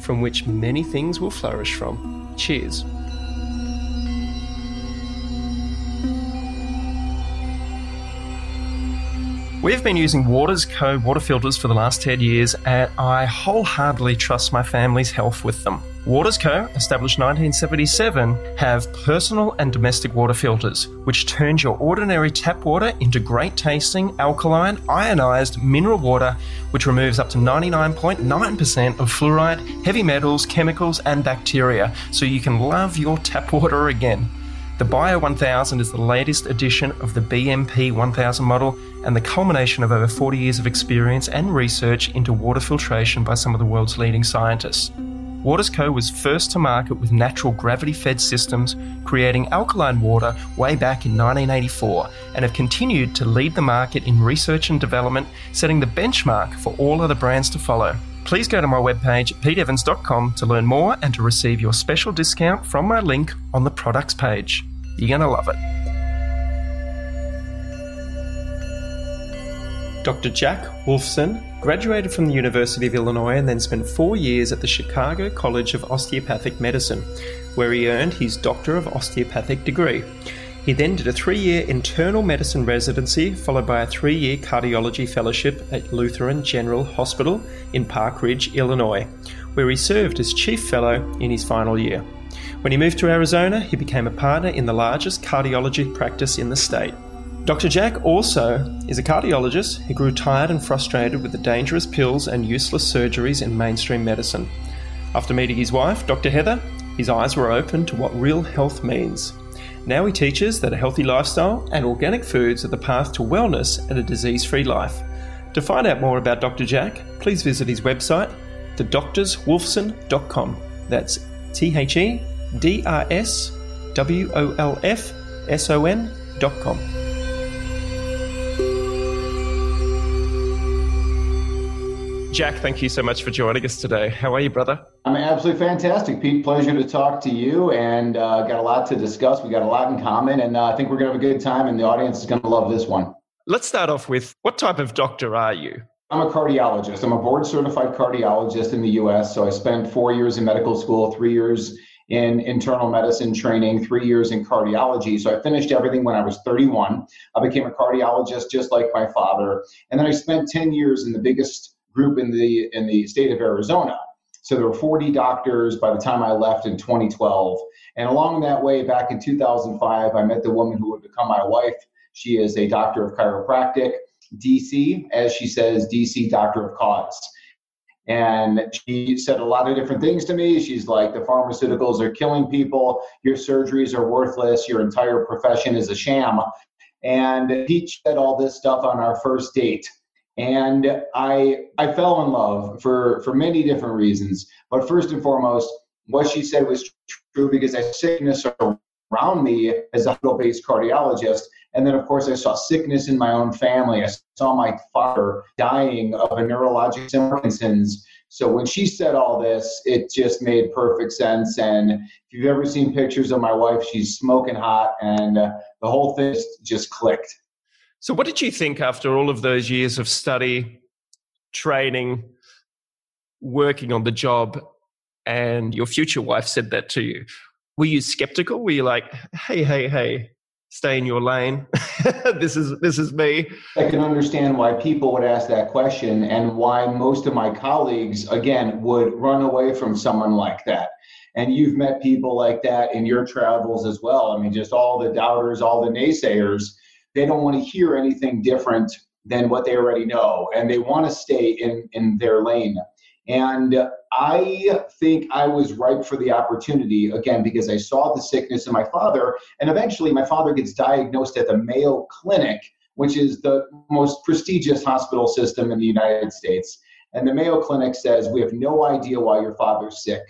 from which many things will flourish from. Cheers. We've been using Waters Co. water filters for the last 10 years, and I wholeheartedly trust my family's health with them. Waters Co., established 1977, have personal and domestic water filters, which turns your ordinary tap water into great tasting, alkaline, ionized mineral water, which removes up to 99.9% of fluoride, heavy metals, chemicals, and bacteria, so you can love your tap water again. The Bio 1000 is the latest edition of the BMP 1000 model and the culmination of over 40 years of experience and research into water filtration by some of the world's leading scientists. Waters Co was first to market with natural gravity fed systems, creating alkaline water way back in 1984, and have continued to lead the market in research and development, setting the benchmark for all other brands to follow. Please go to my webpage, peteevans.com, to learn more and to receive your special discount from my link on the products page. You're going to love it. Dr. Jack Wolfson graduated from the University of Illinois and then spent four years at the Chicago College of Osteopathic Medicine, where he earned his Doctor of Osteopathic degree. He then did a three year internal medicine residency, followed by a three year cardiology fellowship at Lutheran General Hospital in Park Ridge, Illinois, where he served as chief fellow in his final year. When he moved to Arizona, he became a partner in the largest cardiology practice in the state. Dr. Jack also is a cardiologist who grew tired and frustrated with the dangerous pills and useless surgeries in mainstream medicine. After meeting his wife, Dr. Heather, his eyes were open to what real health means. Now he teaches that a healthy lifestyle and organic foods are the path to wellness and a disease free life. To find out more about Dr. Jack, please visit his website, thedoctorswolfson.com. That's T H E D R S W O L F S O N.com. Jack, thank you so much for joining us today. How are you, brother? I'm absolutely fantastic, Pete. Pleasure to talk to you, and uh, got a lot to discuss. We got a lot in common, and uh, I think we're going to have a good time, and the audience is going to love this one. Let's start off with what type of doctor are you? I'm a cardiologist. I'm a board certified cardiologist in the US. So I spent four years in medical school, three years in internal medicine training, three years in cardiology. So I finished everything when I was 31. I became a cardiologist just like my father. And then I spent 10 years in the biggest group in the in the state of Arizona. So there were 40 doctors by the time I left in 2012. And along that way, back in 2005, I met the woman who would become my wife. She is a doctor of chiropractic, DC, as she says, DC doctor of cause. And she said a lot of different things to me. She's like, the pharmaceuticals are killing people, your surgeries are worthless, your entire profession is a sham. And Pete said all this stuff on our first date and I I fell in love for for many different reasons. But first and foremost, what she said was true because I sickness around me as a hospital-based cardiologist, and then of course I saw sickness in my own family. I saw my father dying of a neurologic Parkinson's. So when she said all this, it just made perfect sense. And if you've ever seen pictures of my wife, she's smoking hot, and uh, the whole thing just clicked. So, what did you think after all of those years of study, training, working on the job, and your future wife said that to you? Were you skeptical? Were you like, "Hey, hey, hey, stay in your lane. this is this is me." I can understand why people would ask that question and why most of my colleagues again would run away from someone like that. And you've met people like that in your travels as well. I mean, just all the doubters, all the naysayers they don't want to hear anything different than what they already know and they want to stay in in their lane. And i think i was ripe for the opportunity again because i saw the sickness in my father and eventually my father gets diagnosed at the mayo clinic which is the most prestigious hospital system in the united states. And the mayo clinic says we have no idea why your father's sick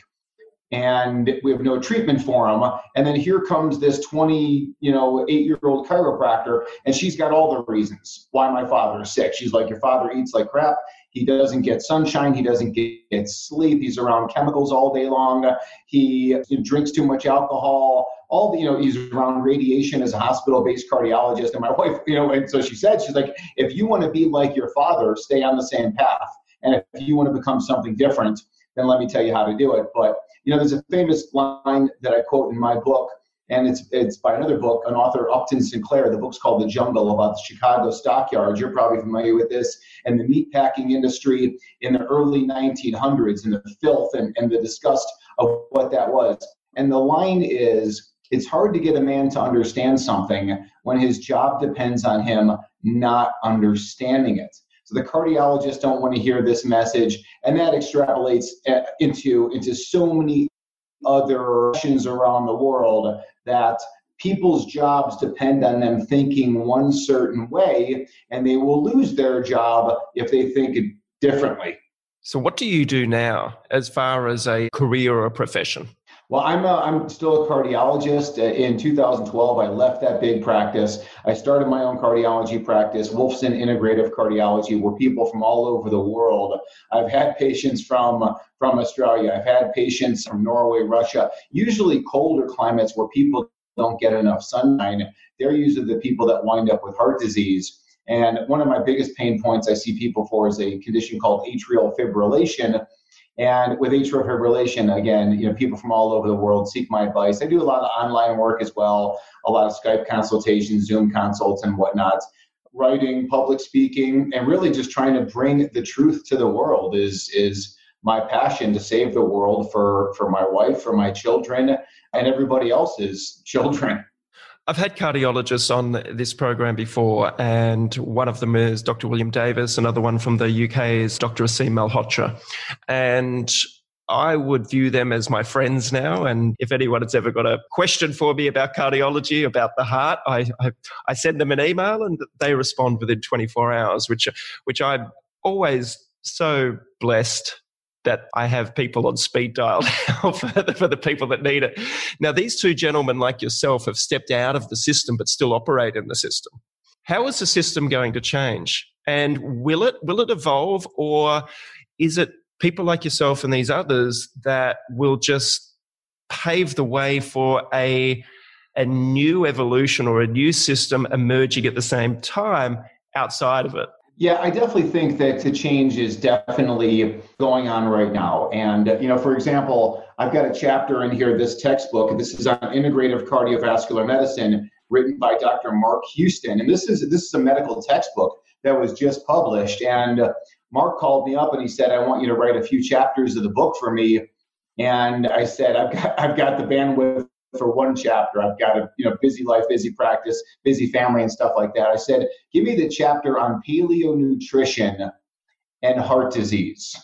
and we have no treatment for him. And then here comes this 20, you know, eight year old chiropractor, and she's got all the reasons why my father is sick. She's like, Your father eats like crap. He doesn't get sunshine. He doesn't get sleep. He's around chemicals all day long. He drinks too much alcohol. All the, you know, he's around radiation as a hospital based cardiologist. And my wife, you know, and so she said, she's like, if you want to be like your father, stay on the same path. And if you want to become something different, then let me tell you how to do it. But you know, there's a famous line that I quote in my book, and it's it's by another book, an author Upton Sinclair. The book's called The Jungle about the Chicago stockyards. You're probably familiar with this, and the meatpacking industry in the early 1900s, and the filth and, and the disgust of what that was. And the line is, it's hard to get a man to understand something when his job depends on him not understanding it. So the cardiologists don't want to hear this message, and that extrapolates uh, into into so many other questions around the world that people's jobs depend on them thinking one certain way, and they will lose their job if they think differently. So, what do you do now as far as a career or a profession? Well, I'm, a, I'm still a cardiologist. Uh, in 2012, I left that big practice. I started my own cardiology practice, Wolfson Integrative Cardiology, where people from all over the world. I've had patients from from Australia. I've had patients from Norway, Russia. Usually colder climates where people don't get enough sunshine. They're usually the people that wind up with heart disease. And one of my biggest pain points I see people for is a condition called atrial fibrillation and with atrial fibrillation, again, you know, people from all over the world seek my advice. I do a lot of online work as well, a lot of Skype consultations, Zoom consults, and whatnot. Writing, public speaking, and really just trying to bring the truth to the world is is my passion to save the world for for my wife, for my children, and everybody else's children. I've had cardiologists on this program before, and one of them is Dr. William Davis. Another one from the UK is Dr. Aseem Malhotra. And I would view them as my friends now. And if anyone has ever got a question for me about cardiology, about the heart, I, I, I send them an email and they respond within 24 hours, which, which I'm always so blessed that I have people on speed dial now for the, for the people that need it. Now, these two gentlemen, like yourself, have stepped out of the system but still operate in the system. How is the system going to change? And will it will it evolve, or is it people like yourself and these others that will just pave the way for a a new evolution or a new system emerging at the same time outside of it? Yeah, I definitely think that the change is definitely going on right now. And, you know, for example, I've got a chapter in here, this textbook, this is on integrative cardiovascular medicine written by Dr. Mark Houston. And this is this is a medical textbook that was just published. And Mark called me up and he said, I want you to write a few chapters of the book for me. And I said, I've got I've got the bandwidth for one chapter. I've got a you know busy life, busy practice, busy family, and stuff like that. I said, give me the chapter on paleo nutrition and heart disease.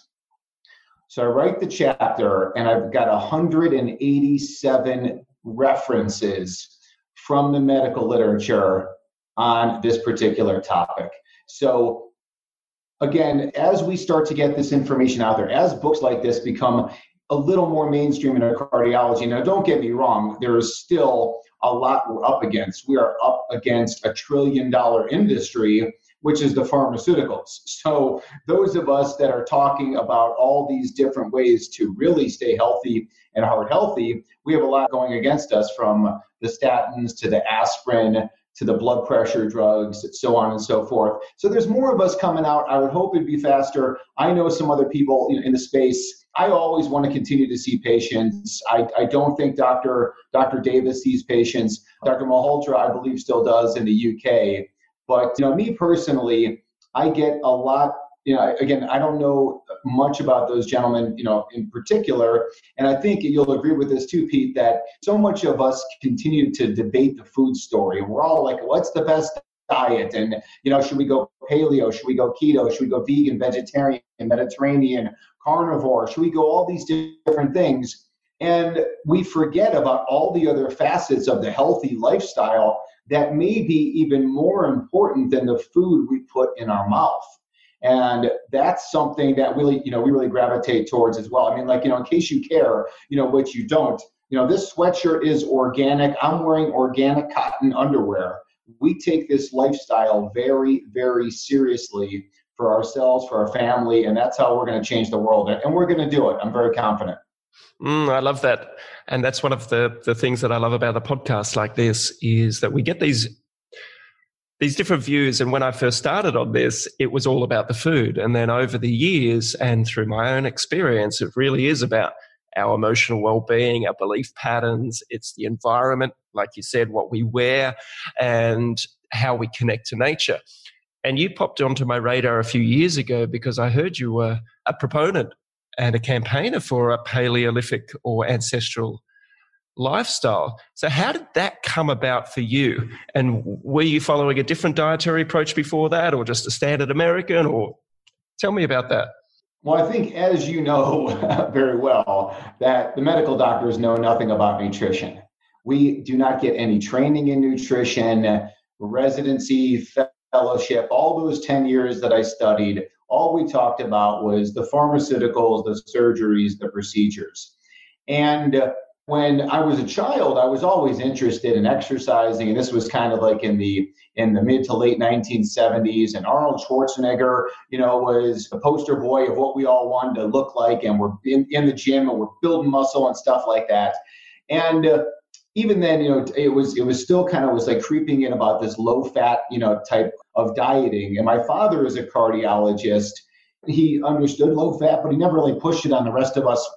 So I write the chapter, and I've got 187 references from the medical literature on this particular topic. So again, as we start to get this information out there, as books like this become a little more mainstream in our cardiology. Now, don't get me wrong, there is still a lot we're up against. We are up against a trillion dollar industry, which is the pharmaceuticals. So, those of us that are talking about all these different ways to really stay healthy and heart healthy, we have a lot going against us from the statins to the aspirin to the blood pressure drugs, so on and so forth. So there's more of us coming out. I would hope it'd be faster. I know some other people in the space I always want to continue to see patients. I, I don't think Dr. Dr. Davis sees patients. Dr. Malhotra, I believe, still does in the UK. But you know, me personally, I get a lot. You know, again, I don't know much about those gentlemen, you know, in particular, and I think you'll agree with this too, Pete, that so much of us continue to debate the food story, we're all like, "What's the best diet and you know should we go paleo should we go keto should we go vegan vegetarian mediterranean carnivore? Should we go all these different things? And we forget about all the other facets of the healthy lifestyle that may be even more important than the food we put in our mouth. and that's something that really you know we really gravitate towards as well i mean like you know in case you care you know which you don't you know this sweatshirt is organic i'm wearing organic cotton underwear we take this lifestyle very very seriously for ourselves for our family and that's how we're going to change the world and we're going to do it i'm very confident Mm, I love that. And that's one of the, the things that I love about a podcast like this is that we get these these different views. And when I first started on this, it was all about the food. And then over the years and through my own experience, it really is about our emotional well-being, our belief patterns. It's the environment, like you said, what we wear and how we connect to nature. And you popped onto my radar a few years ago because I heard you were a proponent and a campaigner for a Paleolithic or ancestral lifestyle. So, how did that come about for you? And were you following a different dietary approach before that, or just a standard American? Or tell me about that. Well, I think, as you know very well, that the medical doctors know nothing about nutrition. We do not get any training in nutrition, residency, fellowship, all those 10 years that I studied all we talked about was the pharmaceuticals, the surgeries, the procedures. And when I was a child, I was always interested in exercising, and this was kind of like in the in the mid to late 1970s. And Arnold Schwarzenegger, you know, was the poster boy of what we all wanted to look like, and we're in, in the gym and we're building muscle and stuff like that. And uh, even then, you know, it was it was still kind of was like creeping in about this low fat, you know, type of dieting. And my father is a cardiologist. He understood low fat, but he never really pushed it on the rest of us.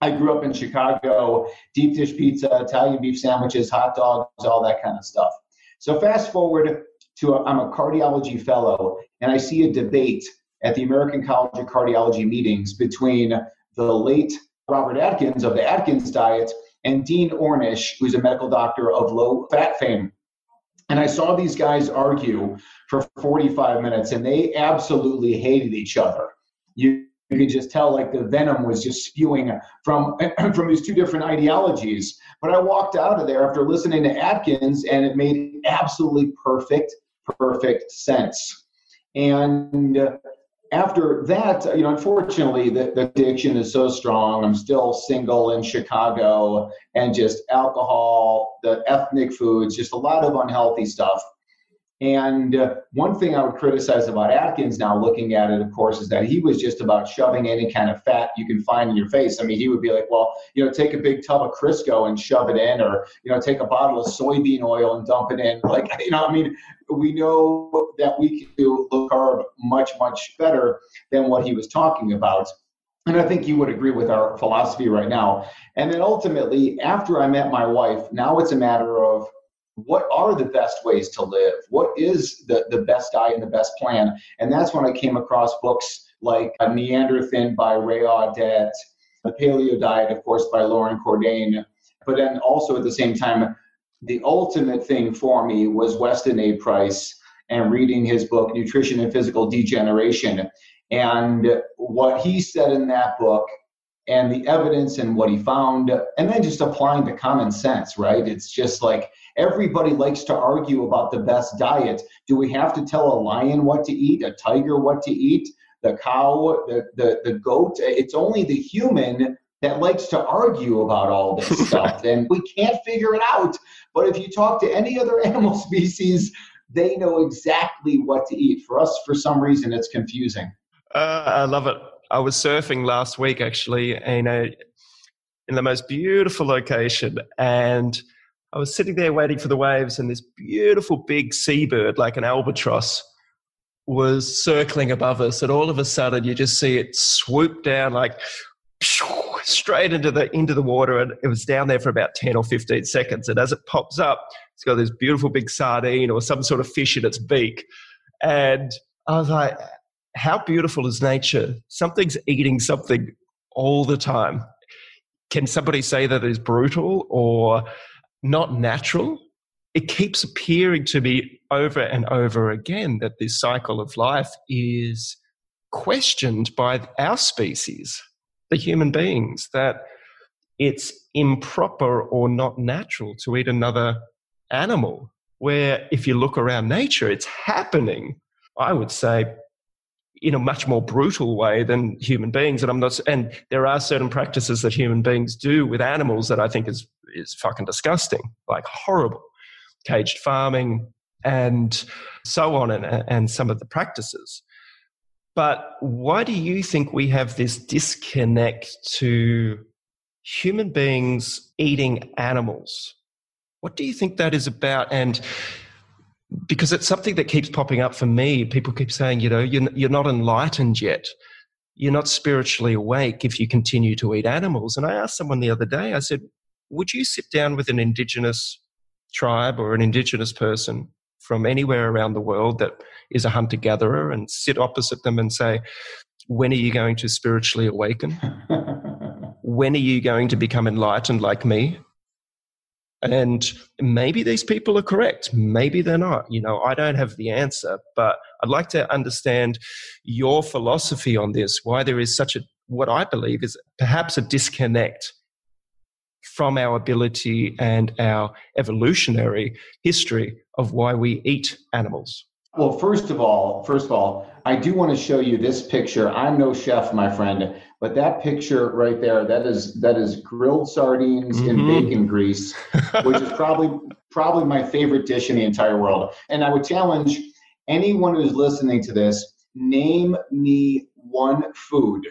I grew up in Chicago, deep dish pizza, Italian beef sandwiches, hot dogs, all that kind of stuff. So fast forward to i am a cardiology fellow, and I see a debate at the American College of Cardiology meetings between the late Robert Atkins of the Atkins diet and Dean Ornish, who's a medical doctor of low fat fame. And I saw these guys argue for 45 minutes, and they absolutely hated each other. You, you could just tell like the venom was just spewing from from these two different ideologies. But I walked out of there after listening to Atkins, and it made absolutely perfect, perfect sense. And uh, after that, you know, unfortunately, the, the, addiction is so strong. I'm still single in Chicago, and just alcohol, the ethnic foods, just a lot of unhealthy stuff. And uh, one thing I would criticize about Atkins now, looking at it, of course, is that he was just about shoving any kind of fat you can find in your face. I mean, he would be like, well, you know, take a big tub of Crisco and shove it in, or, you know, take a bottle of soybean oil and dump it in. Like, you know, I mean, we know that we can do low carb much, much better than what he was talking about. And I think you would agree with our philosophy right now. And then ultimately, after I met my wife, now it's a matter of what are the best ways to live? What is the, the best diet and the best plan? And that's when I came across books like A NeanderThin by Ray Audette, The Paleo Diet, of course, by Loren Cordain. But then also at the same time, the ultimate thing for me was Weston A. Price and reading his book, Nutrition and Physical Degeneration. And what he said in that book and the evidence and what he found, and then just applying the common sense, right? It's just like everybody likes to argue about the best diet. Do we have to tell a lion what to eat, a tiger what to eat, the cow, the, the, the goat? It's only the human that likes to argue about all this stuff, and we can't figure it out. But if you talk to any other animal species, they know exactly what to eat. For us, for some reason, it's confusing. Uh, I love it. I was surfing last week actually in a in the most beautiful location, and I was sitting there waiting for the waves, and this beautiful big seabird, like an albatross, was circling above us. And all of a sudden, you just see it swoop down like straight into the into the water, and it was down there for about ten or fifteen seconds. And as it pops up, it's got this beautiful big sardine or some sort of fish in its beak, and I was like, how beautiful is nature? Something's eating something all the time. Can somebody say that is brutal or not natural? It keeps appearing to me over and over again that this cycle of life is questioned by our species, the human beings, that it's improper or not natural to eat another animal. Where if you look around nature, it's happening. I would say in a much more brutal way than human beings. And I'm not, and there are certain practices that human beings do with animals that I think is is fucking disgusting, like horrible, caged farming and so on, and and some of the practices. But why do you think we have this disconnect to human beings eating animals? What do you think that is about? And because it's something that keeps popping up for me. People keep saying, you know, you're, you're not enlightened yet. You're not spiritually awake if you continue to eat animals. And I asked someone the other day, I said, would you sit down with an indigenous tribe or an indigenous person from anywhere around the world that is a hunter gatherer and sit opposite them and say, when are you going to spiritually awaken? when are you going to become enlightened like me? And maybe these people are correct. Maybe they're not. You know, I don't have the answer, but I'd like to understand your philosophy on this, why there is such a, what I believe is perhaps a disconnect from our ability and our evolutionary history of why we eat animals. Well, first of all, first of all, I do want to show you this picture. I'm no chef, my friend, but that picture right there, that is that is grilled sardines mm-hmm. in bacon grease, which is probably probably my favorite dish in the entire world. And I would challenge anyone who's listening to this, name me one food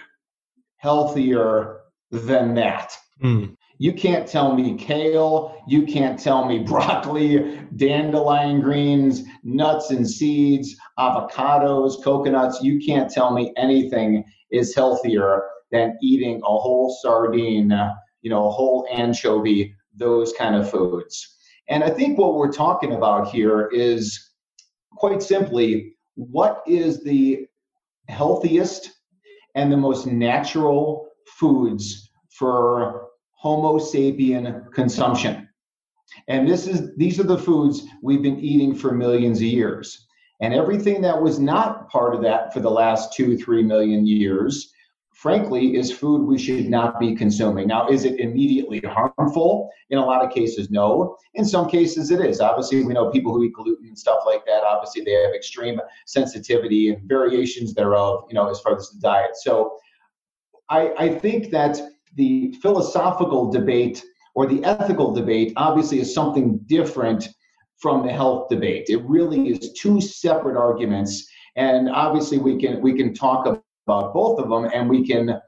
healthier than that. Mm. You can't tell me kale. You can't tell me broccoli, dandelion greens, nuts and seeds, avocados, coconuts. You can't tell me anything is healthier than eating a whole sardine, you know, a whole anchovy, those kind of foods. And I think what we're talking about here is quite simply what is the healthiest and the most natural foods for Homo sapien consumption. And this is these are the foods we've been eating for millions of years. And everything that was not part of that for the last two, three million years, frankly, is food we should not be consuming. Now, is it immediately harmful? In a lot of cases, no. In some cases, it is. Obviously, we know people who eat gluten and stuff like that, obviously, they have extreme sensitivity and variations thereof, you know, as far as the diet. So I, I think that the philosophical debate or the ethical debate obviously is something different from the health debate. It really is two separate arguments, and obviously we can we can talk about both of them, and we can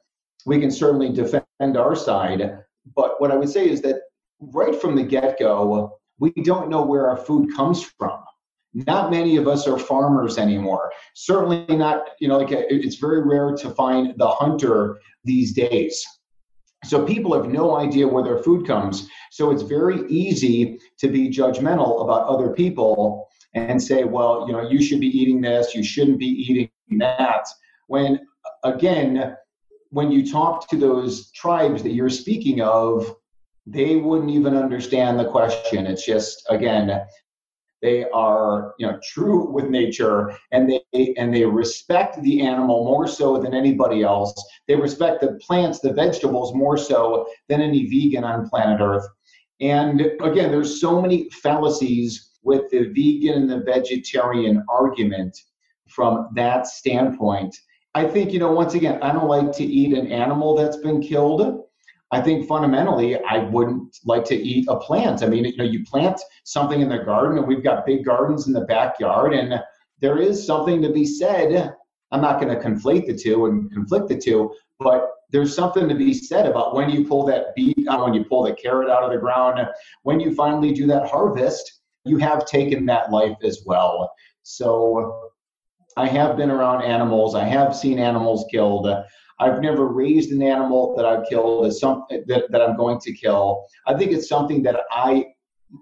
we can certainly defend our side. But what I would say is that right from the get go, we don't know where our food comes from. Not many of us are farmers anymore. Certainly not, you know, like it's very rare to find the hunter these days. So people have no idea where their food comes. So it's very easy to be judgmental about other people and say, well, you know, you should be eating this, you shouldn't be eating that. When again, when you talk to those tribes that you're speaking of, they wouldn't even understand the question. It's just again, they are you know true with nature and they and they respect the animal more so than anybody else. They respect the plants the vegetables more so than any vegan on planet earth. And again there's so many fallacies with the vegan and the vegetarian argument from that standpoint. I think you know once again i don't like to eat an animal that's been killed I think fundamentally, I wouldn't like to eat a plant. I mean, you know, you plant something in the garden, and we've got big gardens in the backyard, and there is something to be said. I'm not going to conflate the two and conflict the two, but there's something to be said about when you pull that beet, uh, when you pull the carrot out of the ground, when you finally do that harvest, you have taken that life as well. So I have been around animals. I have seen animals killed. I've never raised an animal that I've killed as some that, that I'm going to kill. I think it's something that I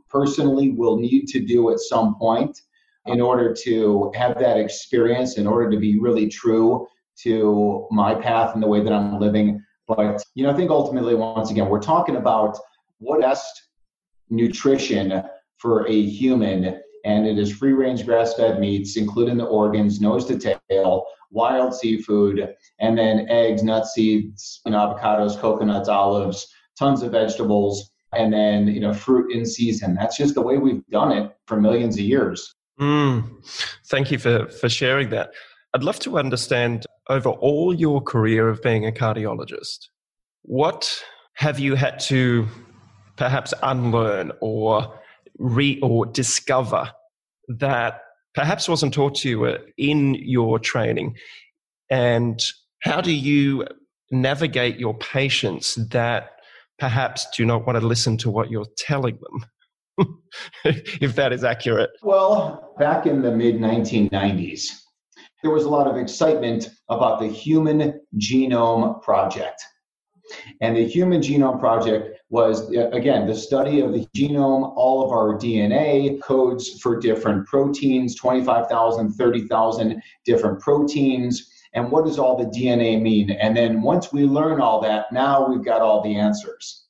personally will need to do at some point in order to have that experience, in order to be really true to my path and the way that I'm living. But you know, I think ultimately, once again, we're talking about what best nutrition for a human, and it is free range grass fed meats, including the organs, nose to tail, wild seafood, and then eggs, nuts, seeds, know, avocados, coconuts, olives, tons of vegetables, and then you know fruit in season. That's just the way we've done it for millions of years. Mm, thank you for for sharing that. I'd love to understand over all your career of being a cardiologist, what have you had to perhaps unlearn or re or discover that perhaps wasn't taught to you uh, in your training? And how do you navigate your patients that perhaps do not want to listen to what you're telling them? if that is accurate. Well, back in the mid 1990s, there was a lot of excitement about the Human Genome Project. And the Human Genome Project was, again, the study of the genome, all of our DNA codes for different proteins, 25,000, 30,000 different proteins. And what does all the DNA mean? And then once we learn all that, now we've got all the answers.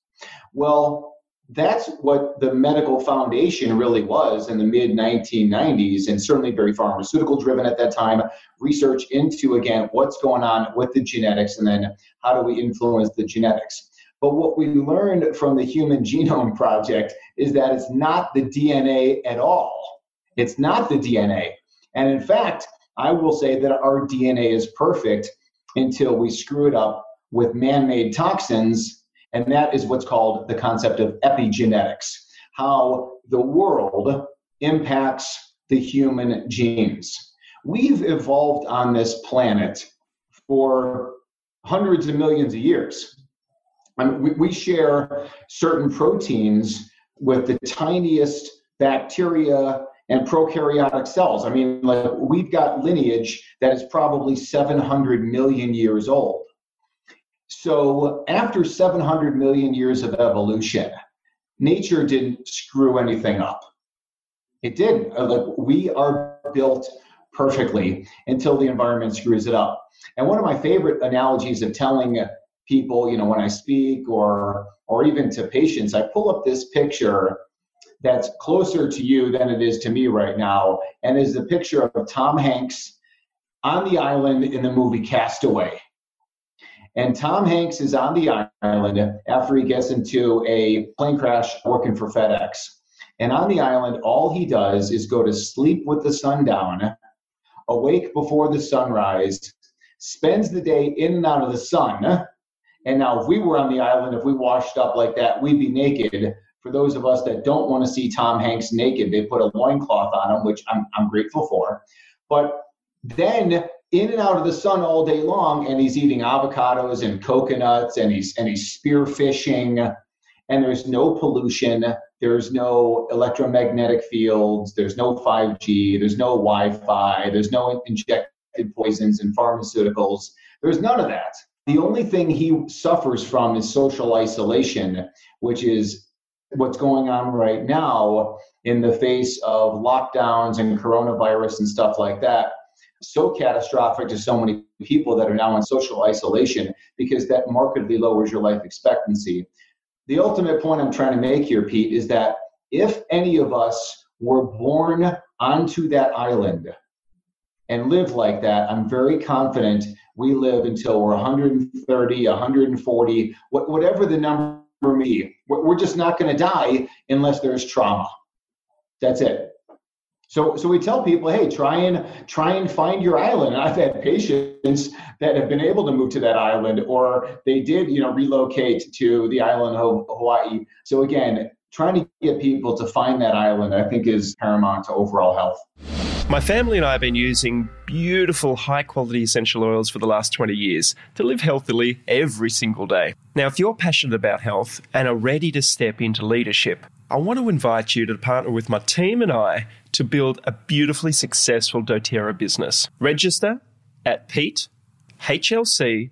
Well, that's what the medical foundation really was in the mid 1990s and certainly very pharmaceutical driven at that time. Research into again what's going on with the genetics and then how do we influence the genetics. But what we learned from the human genome project is that it's not the dna at all. It's not the dna and in fact i will say that our dna is perfect until we screw it up with man-made toxins and that is what's called the concept of epigenetics how the world impacts the human genes. We've evolved on this planet for hundreds of millions of years. I mean, we, we share certain proteins with the tiniest bacteria and prokaryotic cells. I mean, like we've got lineage that is probably 700 million years old. So, after 700 million years of evolution, nature didn't screw anything up. It didn't. Uh, like we are built perfectly until the environment screws it up. And one of my favorite analogies of telling people, you know, when I speak or or even to patients, I pull up this picture that's closer to you than it is to me right now, and is the picture of Tom Hanks on the island in the movie Castaway. And Tom Hanks is on the island after he gets into a plane crash working for FedEx. And on the island, all he does is go to sleep with the sun down, awake before the sunrise, spends the day in and out of the sun. And now, if we were on the island, if we washed up like that, we'd be naked. For those of us that don't want to see Tom Hanks naked, they put a loincloth on him, which I'm, I'm grateful for. But then in and out of the sun all day long and he's eating avocados and coconuts and he's and he's spear fishing and there's no pollution there's no electromagnetic fields there's no 5g there's no wi-fi there's no injected poisons and pharmaceuticals. There's none of that. The only thing he suffers from is social isolation which is what's going on right now in the face of lockdowns and coronavirus and stuff like that so catastrophic to so many people that are now in social isolation because that markedly lowers your life expectancy. The ultimate point I'm trying to make here, Pete, is that if any of us were born onto that island and live like that, I'm very confident we live until we're 130, 140, whatever the number may be. We're just not going to die unless there's trauma. That's it. So, so we tell people, hey, try and try and find your island. And I've had patients that have been able to move to that island, or they did, you know, relocate to the island of Hawaii. So again, trying to get people to find that island, I think, is paramount to overall health. My family and I have been using beautiful, high quality essential oils for the last 20 years to live healthily every single day. Now, if you're passionate about health and are ready to step into leadership, I want to invite you to partner with my team and I to build a beautifully successful doTERRA business. Register at petehlc.com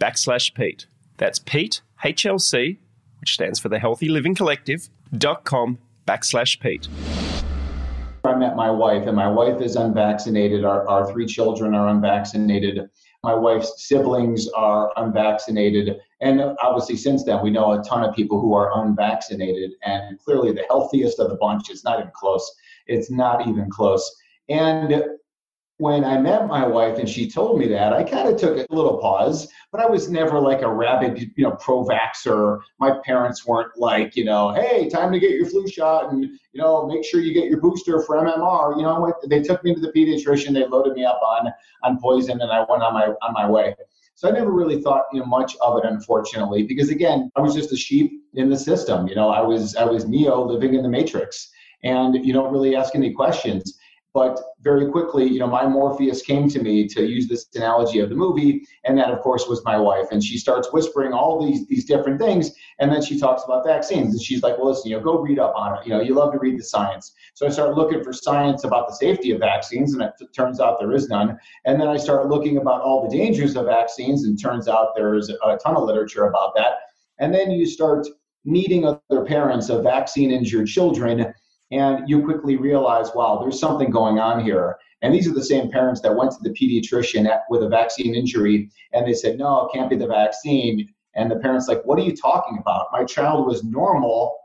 backslash Pete. That's Pete, HLC, which stands for the Healthy Living Collective, dot com backslash Pete. I met my wife, and my wife is unvaccinated. Our, our three children are unvaccinated. My wife's siblings are unvaccinated. And obviously, since then, we know a ton of people who are unvaccinated. And clearly, the healthiest of the bunch is not even close. It's not even close. And when I met my wife and she told me that, I kind of took a little pause, but I was never like a rabid, you know, pro vaxxer. My parents weren't like, you know, hey, time to get your flu shot and, you know, make sure you get your booster for MMR. You know, they took me to the pediatrician, they loaded me up on, on poison and I went on my, on my way. So I never really thought you know, much of it, unfortunately, because again, I was just a sheep in the system. You know, I was, I was Neo living in the matrix and you don't really ask any questions. But very quickly, you know, my Morpheus came to me to use this analogy of the movie, and that, of course, was my wife. And she starts whispering all these these different things, and then she talks about vaccines, and she's like, "Well, listen, you know, go read up on it. You know, you love to read the science." So I started looking for science about the safety of vaccines, and it turns out there is none. And then I started looking about all the dangers of vaccines, and turns out there's a ton of literature about that. And then you start meeting other parents of vaccine injured children and you quickly realize, wow, there's something going on here. And these are the same parents that went to the pediatrician at, with a vaccine injury and they said, no, it can't be the vaccine. And the parents like, what are you talking about? My child was normal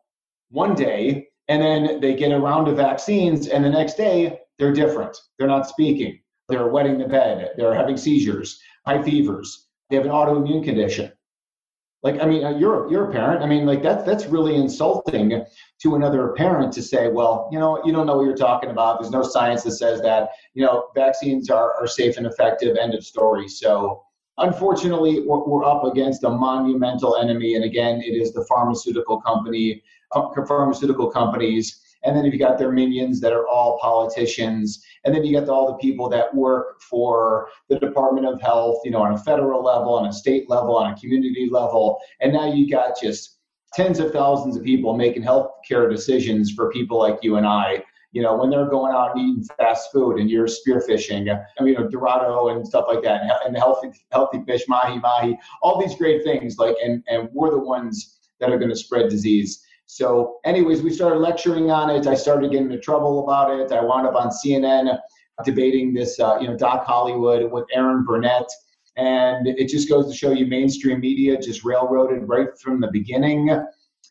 one day, and then they get around to vaccines, and the next day they're different. They're not speaking. They're wetting the bed. They're having seizures, high fevers. They have an autoimmune condition. Like, I mean, uh, you're you're a parent. I mean, like that's that's really insulting to another parent to say, well, you know, you don't know what you're talking about. There's no science that says that. You know, vaccines are are safe and effective. End of story. So, unfortunately, we're, we're up against a monumental enemy, and again, it is the pharmaceutical company, pharmaceutical companies and then you got their minions that are all politicians, and then you got all the people that work for the Department of Health, you know, on a federal level, on a state level, on a community level, and now you got just tens of thousands of people making healthcare decisions for people like you and I. You know, when they're going out and eating fast food and you're spearfishing, I mean, you know, Dorado and stuff like that, and healthy, healthy fish, mahi mahi, all these great things. Like, and and we're the ones that are going to spread disease. So, anyways, we started lecturing on it. I started getting into trouble about it. I wound up on CNN debating this, uh, you know, Doc Hollywood with Erin Burnett. And it just goes to show you mainstream media just railroaded right from the beginning,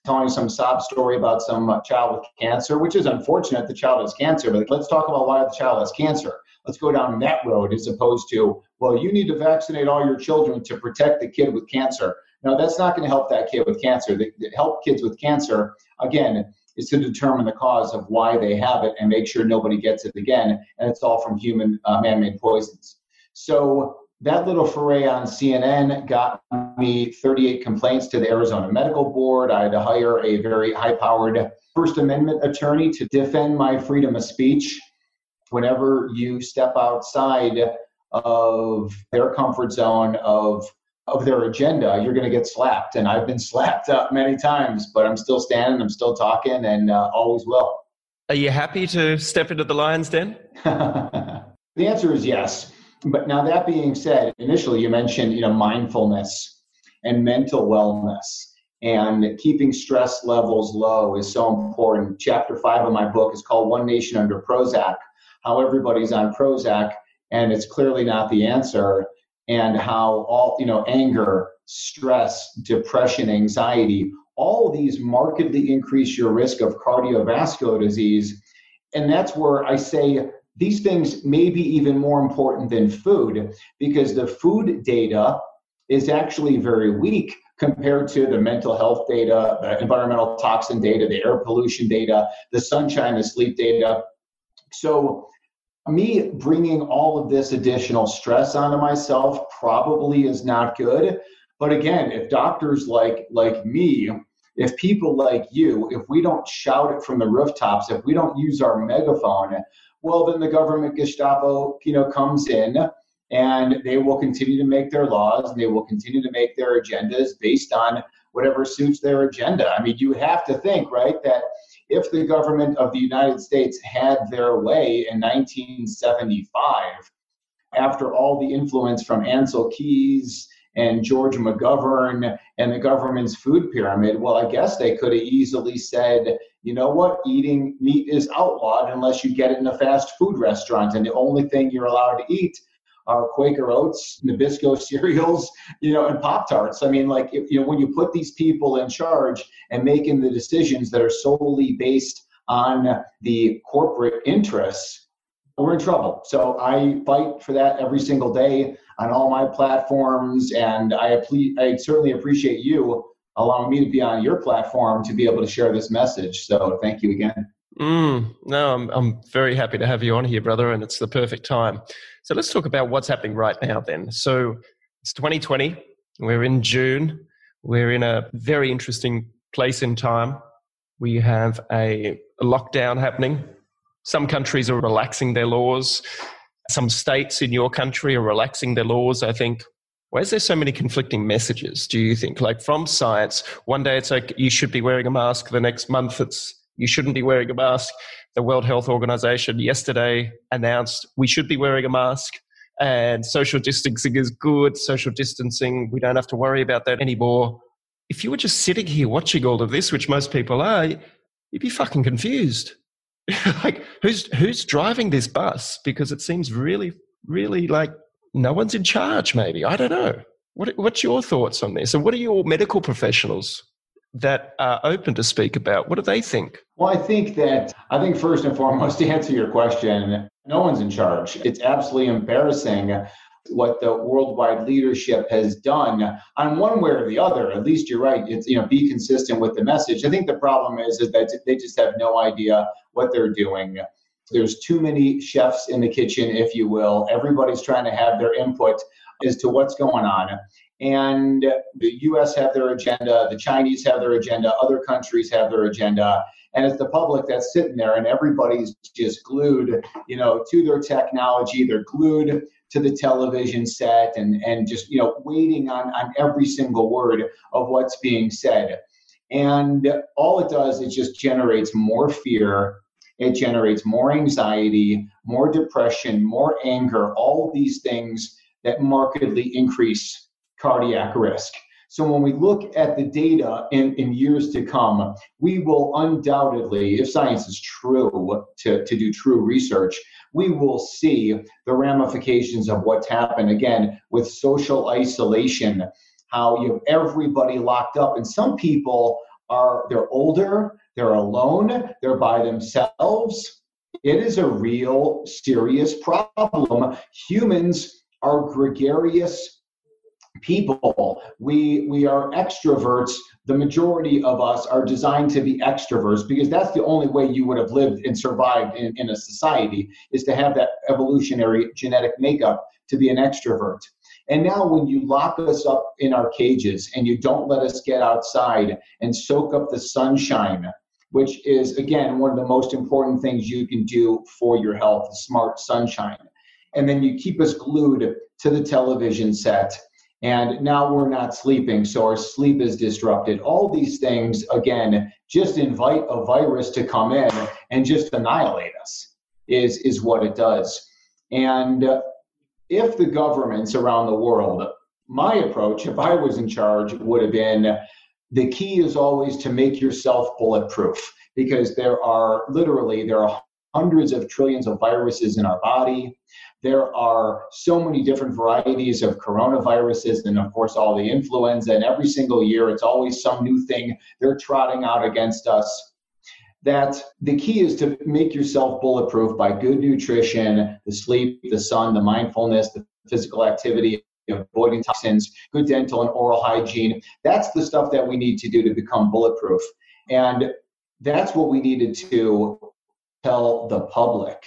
telling some sob story about some uh, child with cancer, which is unfortunate the child has cancer. But let's talk about why the child has cancer. Let's go down that road as opposed to, well, you need to vaccinate all your children to protect the kid with cancer. No, that's not going to help that kid with cancer. The, the help kids with cancer, again, is to determine the cause of why they have it and make sure nobody gets it again. And it's all from human uh, man made poisons. So that little foray on CNN got me 38 complaints to the Arizona Medical Board. I had to hire a very high powered First Amendment attorney to defend my freedom of speech. Whenever you step outside of their comfort zone of of their agenda, you're going to get slapped. And I've been slapped up many times, but I'm still standing, I'm still talking, and uh, always will. Are you happy to step into the lion's den? the answer is yes. But now that being said, initially you mentioned you know mindfulness and mental wellness and keeping stress levels low is so important. Chapter five of my book is called One Nation Under Prozac, how everybody's on Prozac, and it's clearly not the answer and how all you know anger stress depression anxiety all these markedly increase your risk of cardiovascular disease and that's where i say these things may be even more important than food because the food data is actually very weak compared to the mental health data, the environmental toxin data, the air pollution data, the sunshine, the sleep data. So me bringing all of this additional stress onto myself probably is not good. But again if doctors like like me if people like you if we don't shout it from the rooftops if we don't use our megaphone well then the government gestapo you know comes in and they will continue to make their laws and they will continue to make their agendas based on whatever suits their agenda. I mean you have to think right that if the government of the United States had their way in 1975, after all the influence from Ancel Keys and George McGovern and the government's food pyramid, well, I guess they could have easily said, you know what, eating meat is outlawed unless you get it in a fast food restaurant, and the only thing you're allowed to eat are Quaker Oats, Nabisco cereals, you know, and Pop Tarts. I mean, like, if, you know, when you put these people in charge and making the decisions that are solely based on the corporate interests, we're in trouble. So I fight for that every single day on all my platforms, and I, I certainly appreciate you allowing me to be on your platform to be able to share this message. So thank you again. Mm, no, I'm, I'm very happy to have you on here, brother, and it's the perfect time. So let's talk about what's happening right now then. So it's 2020, we're in June, we're in a very interesting place in time. We have a, a lockdown happening. Some countries are relaxing their laws. Some states in your country are relaxing their laws, I think. Why is there so many conflicting messages, do you think? Like from science, one day it's like you should be wearing a mask, the next month it's you shouldn't be wearing a mask. The World Health Organization yesterday announced we should be wearing a mask and social distancing is good. Social distancing, we don't have to worry about that anymore. If you were just sitting here watching all of this, which most people are, you'd be fucking confused. like, who's who's driving this bus? Because it seems really, really like no one's in charge. Maybe I don't know. What, what's your thoughts on this? And what are your medical professionals that are open to speak about? What do they think? Well, I think that, I think first and foremost, to answer your question, no one's in charge. It's absolutely embarrassing what the worldwide leadership has done on one way or the other. At least you're right. It's, you know, be consistent with the message. I think the problem is, is that they just have no idea what they're doing. There's too many chefs in the kitchen, if you will. Everybody's trying to have their input as to what's going on and the US have their agenda, the Chinese have their agenda, other countries have their agenda. And it's the public that's sitting there and everybody's just glued, you know, to their technology. They're glued to the television set and, and just, you know, waiting on, on every single word of what's being said. And all it does is just generates more fear. It generates more anxiety, more depression, more anger, all these things that markedly increase cardiac risk. So when we look at the data in, in years to come, we will undoubtedly, if science is true, to, to do true research, we will see the ramifications of what's happened again with social isolation, how you have everybody locked up. And some people are they're older, they're alone, they're by themselves. It is a real serious problem. Humans are gregarious people. We we are extroverts. The majority of us are designed to be extroverts because that's the only way you would have lived and survived in, in a society is to have that evolutionary genetic makeup to be an extrovert. And now when you lock us up in our cages and you don't let us get outside and soak up the sunshine which is again one of the most important things you can do for your health smart sunshine. And then you keep us glued to the television set and now we're not sleeping, so our sleep is disrupted. All these things, again, just invite a virus to come in and just annihilate us, is, is what it does. And uh, if the governments around the world, my approach, if I was in charge, would have been the key is always to make yourself bulletproof because there are literally there are hundreds of trillions of viruses in our body there are so many different varieties of coronaviruses and of course all the influenza and every single year it's always some new thing they're trotting out against us. That the key is to make yourself bulletproof by good nutrition the sleep the sun the mindfulness the physical activity avoiding toxins good dental and oral hygiene. That's the stuff that we need to do to become bulletproof. And that's what we needed to tell the public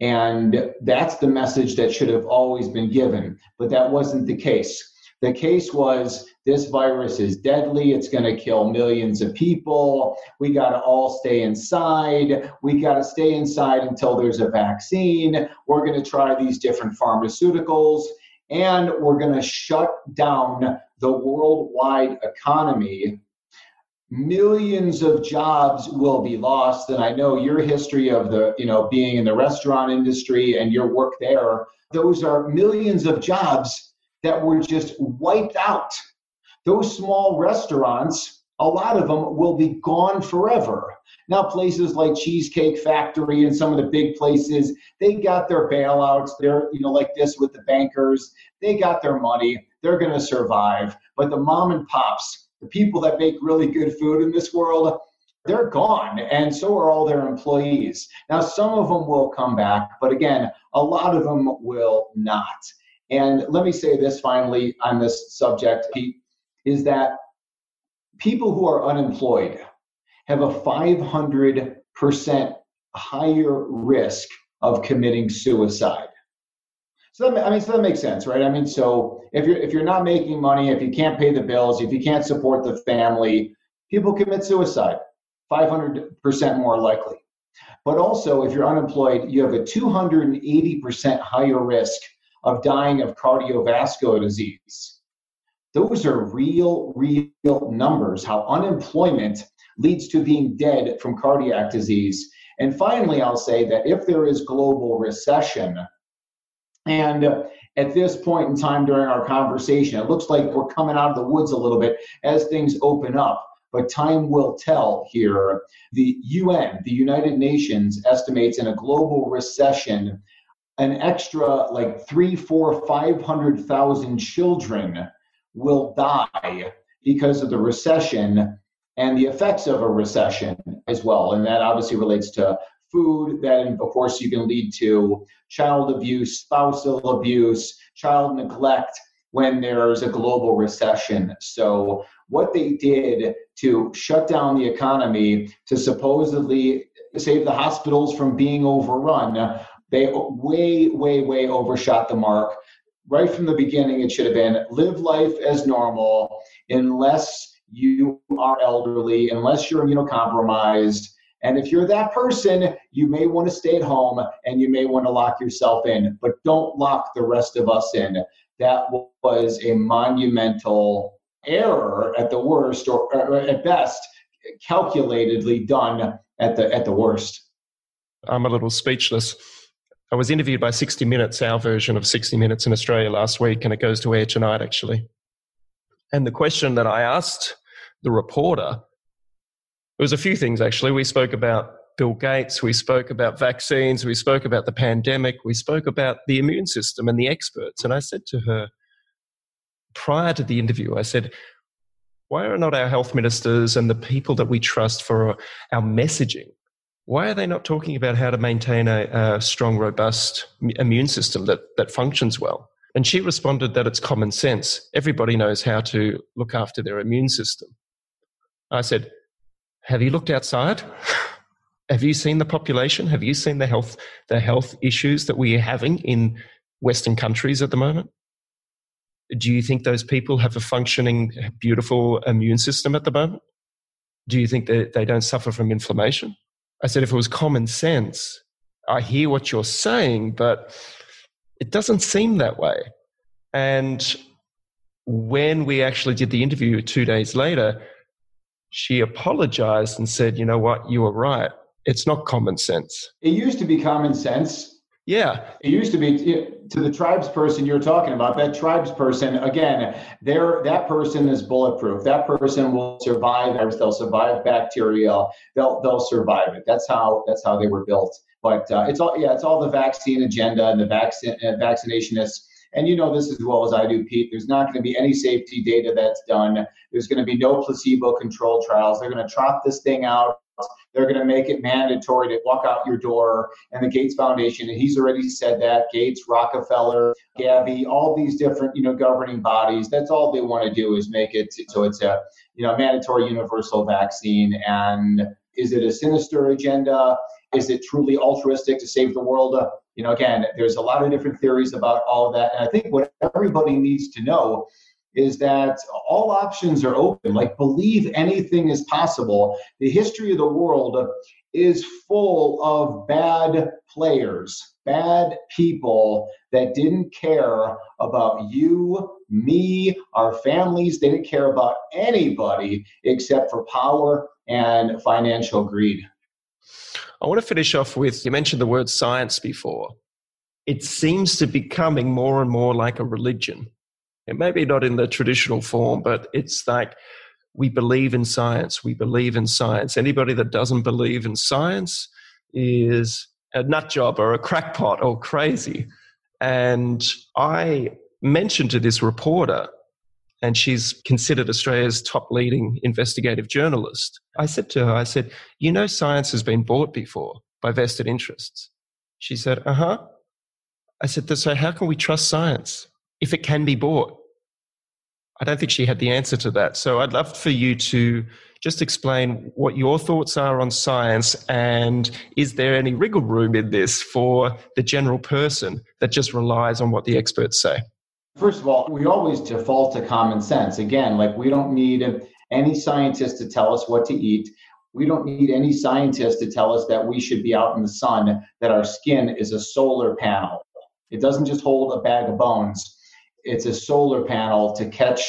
and that's the message that should have always been given. But that wasn't the case. The case was this virus is deadly. It's going to kill millions of people. We got to all stay inside. We got to stay inside until there's a vaccine. We're going to try these different pharmaceuticals and we're going to shut down the worldwide economy millions of jobs will be lost. And i know your history of the you know being in the restaurant industry and your work there those are millions of jobs that were just wiped out. Those small restaurants a lot of them will be gone forever. Now places like cheesecake factory and some of the big places they got their bailouts. They're you know like this with the bankers. They got their money. They're going to survive. But the mom and pops the people that make really good food in this world, they're gone, and so are all their employees. Now, some of them will come back, but again, a lot of them will not. And let me say this finally on this subject, Pete, is that people who are unemployed have a 500% higher risk of committing suicide. So that, I mean, so that makes sense, right? I mean, so if you're if you're not making money, if you can't pay the bills, if you can't support the family, people commit suicide. 500% more likely. But also, if you're unemployed, you have a 280% higher risk of dying of cardiovascular disease. Those are real, real numbers, how unemployment leads to being dead from cardiac disease. And finally, I'll say that if there is global recession, and uh, at this point in time during our conversation, it looks like we're coming out of the woods a little bit as things open up but time will tell here. The UN, the United Nations, estimates in a global recession, an extra like three, four, five hundred thousand children will die because of the recession and the effects of a recession as well. And that obviously relates to food, then of course you can lead to child abuse, spousal abuse, child neglect when there's a global recession. So what they did to shut down the economy to supposedly save the hospitals from being overrun, they way, way, way overshot the mark. Right from the beginning, it should have been live life as normal unless you are elderly, unless you're immunocompromised. And if you're that person, you may want to stay at home and you may want to lock yourself in, but don't lock the rest of us in. That was a monumental error at the worst, or, or at best, calculatedly done at the at the worst. I'm a little speechless. I was interviewed by 60 Minutes, our version of 60 Minutes in Australia last week, and it goes to air tonight, actually. And the question that I asked the reporter it was a few things, actually. We spoke about Bill Gates, we spoke about vaccines, we spoke about the pandemic, we spoke about the immune system and the experts. And I said to her, prior to the interview, I said, why are not our health ministers and the people that we trust for our messaging? Why are they not talking about how to maintain a, a strong, robust immune system that, that functions well? And she responded that it's common sense. Everybody knows how to look after their immune system. I said, Have you looked outside? Have you seen the population? Have you seen the health, the health issues that we are having in Western countries at the moment? Do you think those people have a functioning, beautiful immune system at the moment? Do you think that they don't suffer from inflammation? I said, if it was common sense, I hear what you're saying, but it doesn't seem that way. And when we actually did the interview two days later, she apologized and said, you know what, you were right. It's not common sense. It used to be common sense. Yeah. It used to be to the tribes person you're talking about. That tribes person, again, there that person is bulletproof. That person will survive They'll survive bacteria. They'll they'll survive it. That's how that's how they were built. But uh, it's all yeah, it's all the vaccine agenda and the vaccine uh, vaccinationists. And you know this as well as I do, Pete. There's not going to be any safety data that's done. There's going to be no placebo control trials. They're going to trot this thing out they're going to make it mandatory to walk out your door. And the Gates Foundation, and he's already said that Gates, Rockefeller, Gavi, all these different you know governing bodies. That's all they want to do is make it so it's a you know mandatory universal vaccine. And is it a sinister agenda? Is it truly altruistic to save the world? You know, again, there's a lot of different theories about all of that. And I think what everybody needs to know is that all options are open. Like, believe anything is possible. The history of the world is full of bad players, bad people that didn't care about you, me, our families. They didn't care about anybody except for power and financial greed. I want to finish off with you mentioned the word science before. It seems to be becoming more and more like a religion and maybe not in the traditional form, but it's like we believe in science. We believe in science. Anybody that doesn't believe in science is a nut job or a crackpot or crazy. And I mentioned to this reporter and she's considered Australia's top leading investigative journalist. I said to her, I said, You know, science has been bought before by vested interests. She said, Uh huh. I said, So how can we trust science if it can be bought? I don't think she had the answer to that. So I'd love for you to just explain what your thoughts are on science and is there any wriggle room in this for the general person that just relies on what the experts say? First of all, we always default to common sense. Again, like we don't need any scientist to tell us what to eat. We don't need any scientist to tell us that we should be out in the sun, that our skin is a solar panel. It doesn't just hold a bag of bones, it's a solar panel to catch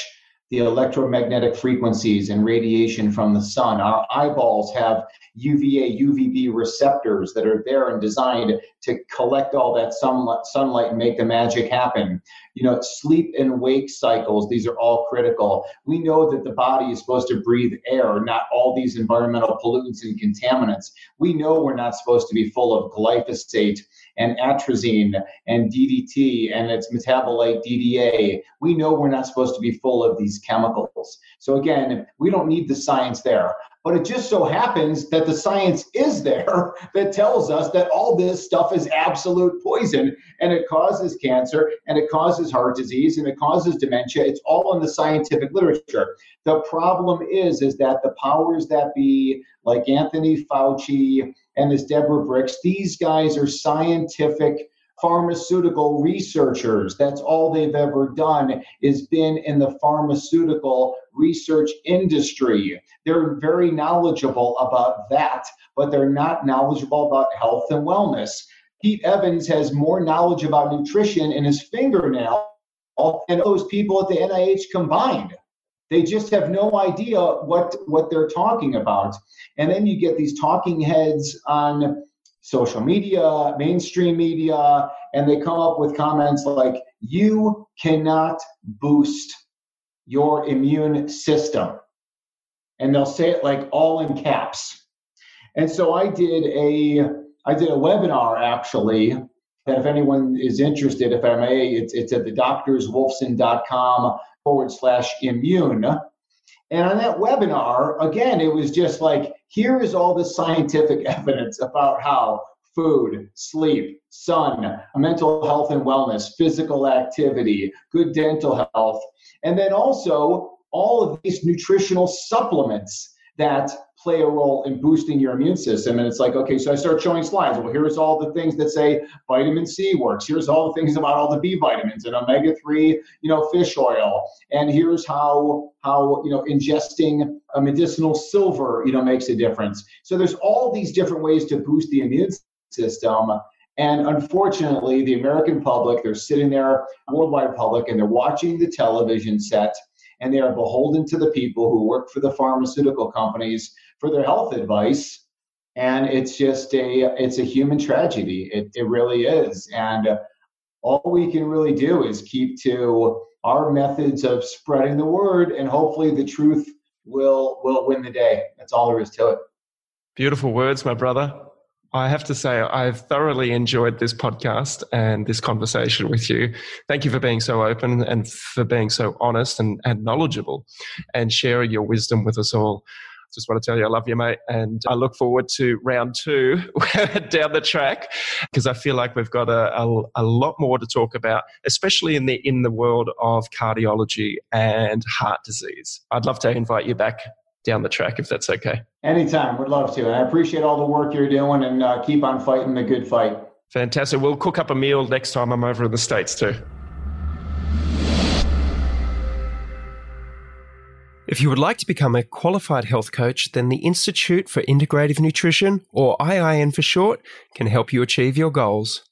the electromagnetic frequencies and radiation from the sun. Our eyeballs have UVA, UVB receptors that are there and designed to collect all that sunlight, and make the magic happen. You know, sleep and wake cycles, these are all critical. We know that the body is supposed to breathe air, not all these environmental pollutants and contaminants. We know we're not supposed to be full of glyphosate and atrazine and DDT and its metabolite DDA. We know we're not supposed to be full of these chemicals. So again, we don't need the science there. But it just so happens that the science is there that tells us that all this stuff is absolute poison and it causes cancer and it causes heart disease and it causes dementia. It's all in the scientific literature. The problem is, is that the powers that be, like Anthony Fauci and this Deborah Birx, these guys are scientific pharmaceutical researchers. That's all they've ever done is been in the pharmaceutical research industry. They're very knowledgeable about that, but they're not knowledgeable about health and wellness. Pete Evans has more knowledge about nutrition in his fingernail than those people at the NIH combined. They just have no idea what, what they're talking about. And then you get these talking heads on social media, mainstream media, and they come up with comments like, you cannot boost your immune system. And they'll say it like all in caps. And so I did a I did a webinar actually that if anyone is interested, if I may, it's, it's at the doctorswolfson.com forward slash immune. And on that webinar, again, it was just like, here is all the scientific evidence about how food, sleep, sun, mental health and wellness, physical activity, good dental health, and then also all of these nutritional supplements that play a role in boosting your immune system. And it's like, okay, so I start showing slides. Well, here's all the things that say vitamin C works. Here's all the things about all the B vitamins and omega-3, you know, fish oil. And here's how how you know ingesting a medicinal silver, you know, makes a difference. So there's all these different ways to boost the immune system. And unfortunately, the American public, they're sitting there, worldwide public, and they're watching the television set and they are beholden to the people who work for the pharmaceutical companies for their health advice and it's just a it's a human tragedy. It, it really is. And all we can really do is keep to our methods of spreading the word and hopefully the truth will will win the day. That's all there is to it. Beautiful words my brother. I have to say, I've thoroughly enjoyed this podcast and this conversation with you. Thank you for being so open and for being so honest and, and knowledgeable and sharing your wisdom with us all just want to tell you I love you, mate. And I look forward to round two down the track because I feel like we've got a, a, a, lot more to talk about, especially in the in the world of cardiology and heart disease. I'd love to invite you back down the track if that's okay. Anytime, would love to. And I appreciate all the work you're doing and uh, keep on fighting the good fight. Fantastic. We'll cook up a meal next time I'm over in the States too. If you would like to become a qualified health coach, then the Institute for Integrative Nutrition, or IIN for short, can help you achieve your goals.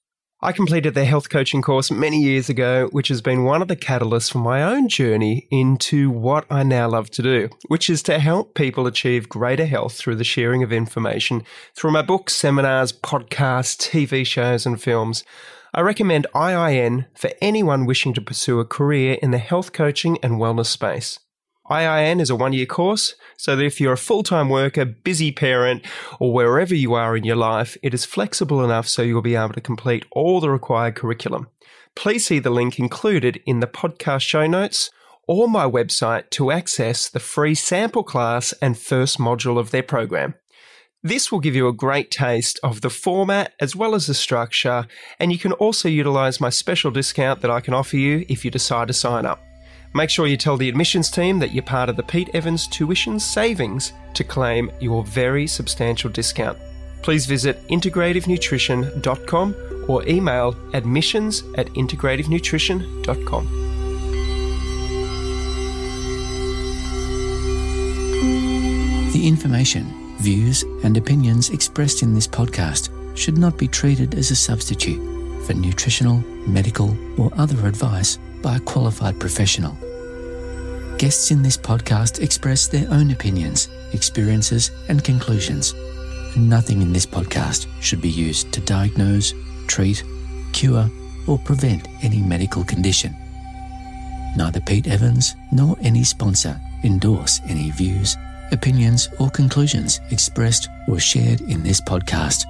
I completed the health coaching course many years ago, which has been one of the catalysts for my own journey into what I now love to do, which is to help people achieve greater health through the sharing of information through my books, seminars, podcasts, TV shows, and films. I recommend IIN for anyone wishing to pursue a career in the health coaching and wellness space. IIN is a one year course, so that if you're a full time worker, busy parent, or wherever you are in your life, it is flexible enough so you'll be able to complete all the required curriculum. Please see the link included in the podcast show notes or my website to access the free sample class and first module of their program. This will give you a great taste of the format as well as the structure, and you can also utilize my special discount that I can offer you if you decide to sign up. Make sure you tell the admissions team that you're part of the Pete Evans Tuition Savings to claim your very substantial discount. Please visit integrativenutrition.com or email admissions at integrativenutrition.com. The information, views, and opinions expressed in this podcast should not be treated as a substitute for nutritional, medical, or other advice by a qualified professional. Guests in this podcast express their own opinions, experiences, and conclusions. Nothing in this podcast should be used to diagnose, treat, cure, or prevent any medical condition. Neither Pete Evans nor any sponsor endorse any views, opinions, or conclusions expressed or shared in this podcast.